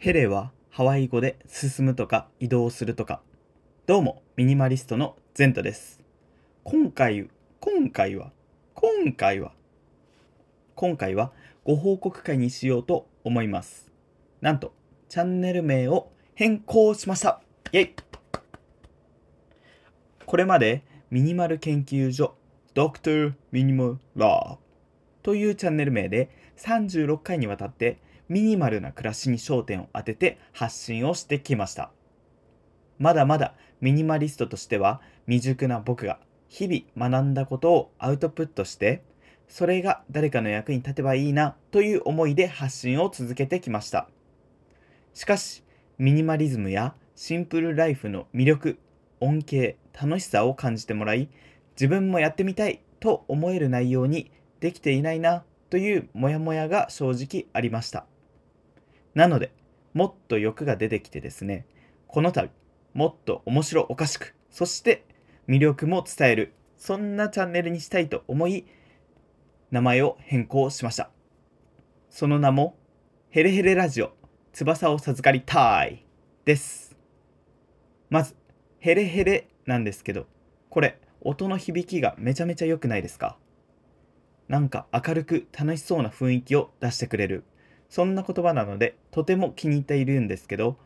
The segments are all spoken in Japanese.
ヘレはハワイ語で進むとか移動するとか。どうも、ミニマリストのゼントです。今回、今回は、今回は、今回はご報告会にしようと思います。なんと、チャンネル名を変更しました。イェイこれまでミニマル研究所 Dr. Minimal Lab というチャンネル名で36回にわたってミニマルな暮らしに焦点を当てて発信をしてきました。まだまだミニマリストとしては未熟な僕が日々学んだことをアウトプットしてそれが誰かの役に立てばいいなという思いで発信を続けてきました。しかしミニマリズムやシンプルライフの魅力、恩恵、楽しさを感じてもらい自分もやってみたいと思える内容にできていないなというモヤモヤが正直ありました。なので、もっと欲が出てきてですね、この度、もっと面白おかしく、そして魅力も伝える、そんなチャンネルにしたいと思い、名前を変更しました。その名も、ヘレヘレラジオ、翼を授かりたいです。まず、ヘレヘレなんですけど、これ、音の響きがめちゃめちゃ良くないですか？なんか明るく楽しそうな雰囲気を出してくれる。そんな言葉なので、とても気に入っているんですけど、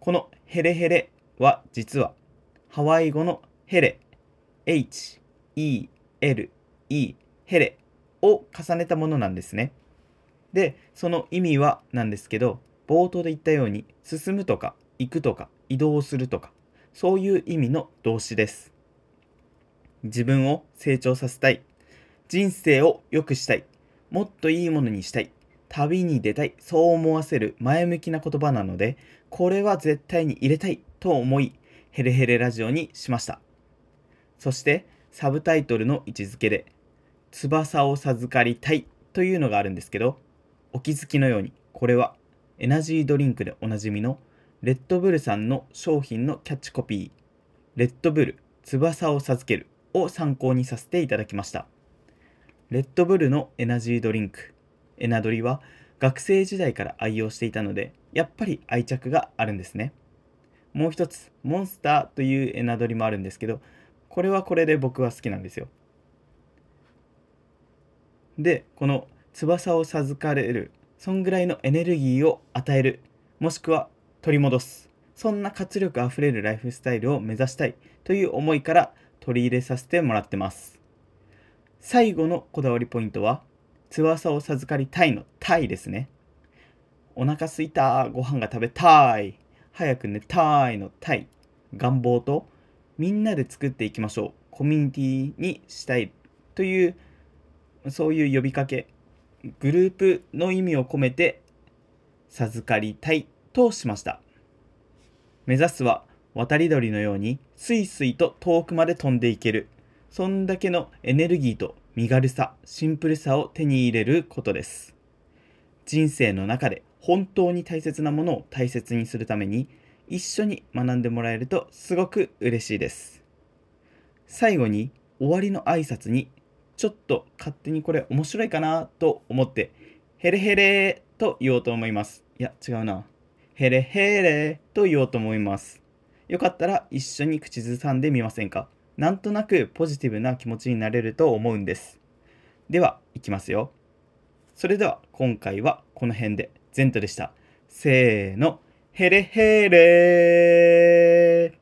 このヘレヘレは実は、ハワイ語のヘレ、H、E、L、E、ヘレを重ねたものなんですね。で、その意味はなんですけど、冒頭で言ったように、進むとか、行くとか、移動するとか、そういう意味の動詞です。自分を成長させたい。人生を良くしたい。もっといいものにしたい。旅に出たい。そう思わせる前向きな言葉なので、これは絶対に入れたいと思い、ヘレヘレラジオにしました。そして、サブタイトルの位置づけで、翼を授かりたいというのがあるんですけど、お気づきのように、これはエナジードリンクでおなじみのレッドブルさんの商品のキャッチコピー、レッドブル翼を授けるを参考にさせていただきました。レッドブルのエナジードリンク、エナドリは学生時代から愛用していたので、やっぱり愛着があるんですね。もう一つ、モンスターというエナドリもあるんですけど、これはこれで僕は好きなんですよ。で、この翼を授かれる、そんぐらいのエネルギーを与える、もしくは取り戻す。そんな活力あふれるライフスタイルを目指したいという思いから取り入れさせてもらってます。最後のこだわりポイントは、翼を授かりたいのたいですね。お腹すいた、ご飯が食べたい、早く寝たいのたい、願望とみんなで作っていきましょう。コミュニティにしたいという、そういう呼びかけ、グループの意味を込めて、授かりたいとしました。目指すは渡り鳥のようにスイスイと遠くまで飛んでいける。そんだけのエネルギーと身軽さ、シンプルさを手に入れることです。人生の中で本当に大切なものを大切にするために一緒に学んでもらえるとすごく嬉しいです。最後に終わりの挨拶にちょっと勝手にこれ面白いかなと思ってヘレヘレと言おうと思います。いや違うな。ヘレヘレと言おうと思います。よかったら一緒に口ずさんでみませんか？なんとなくポジティブな気持ちになれると思うんです。では、いきますよ。それでは今回はこの辺で、ゼントでした。せーの、ヘレヘレ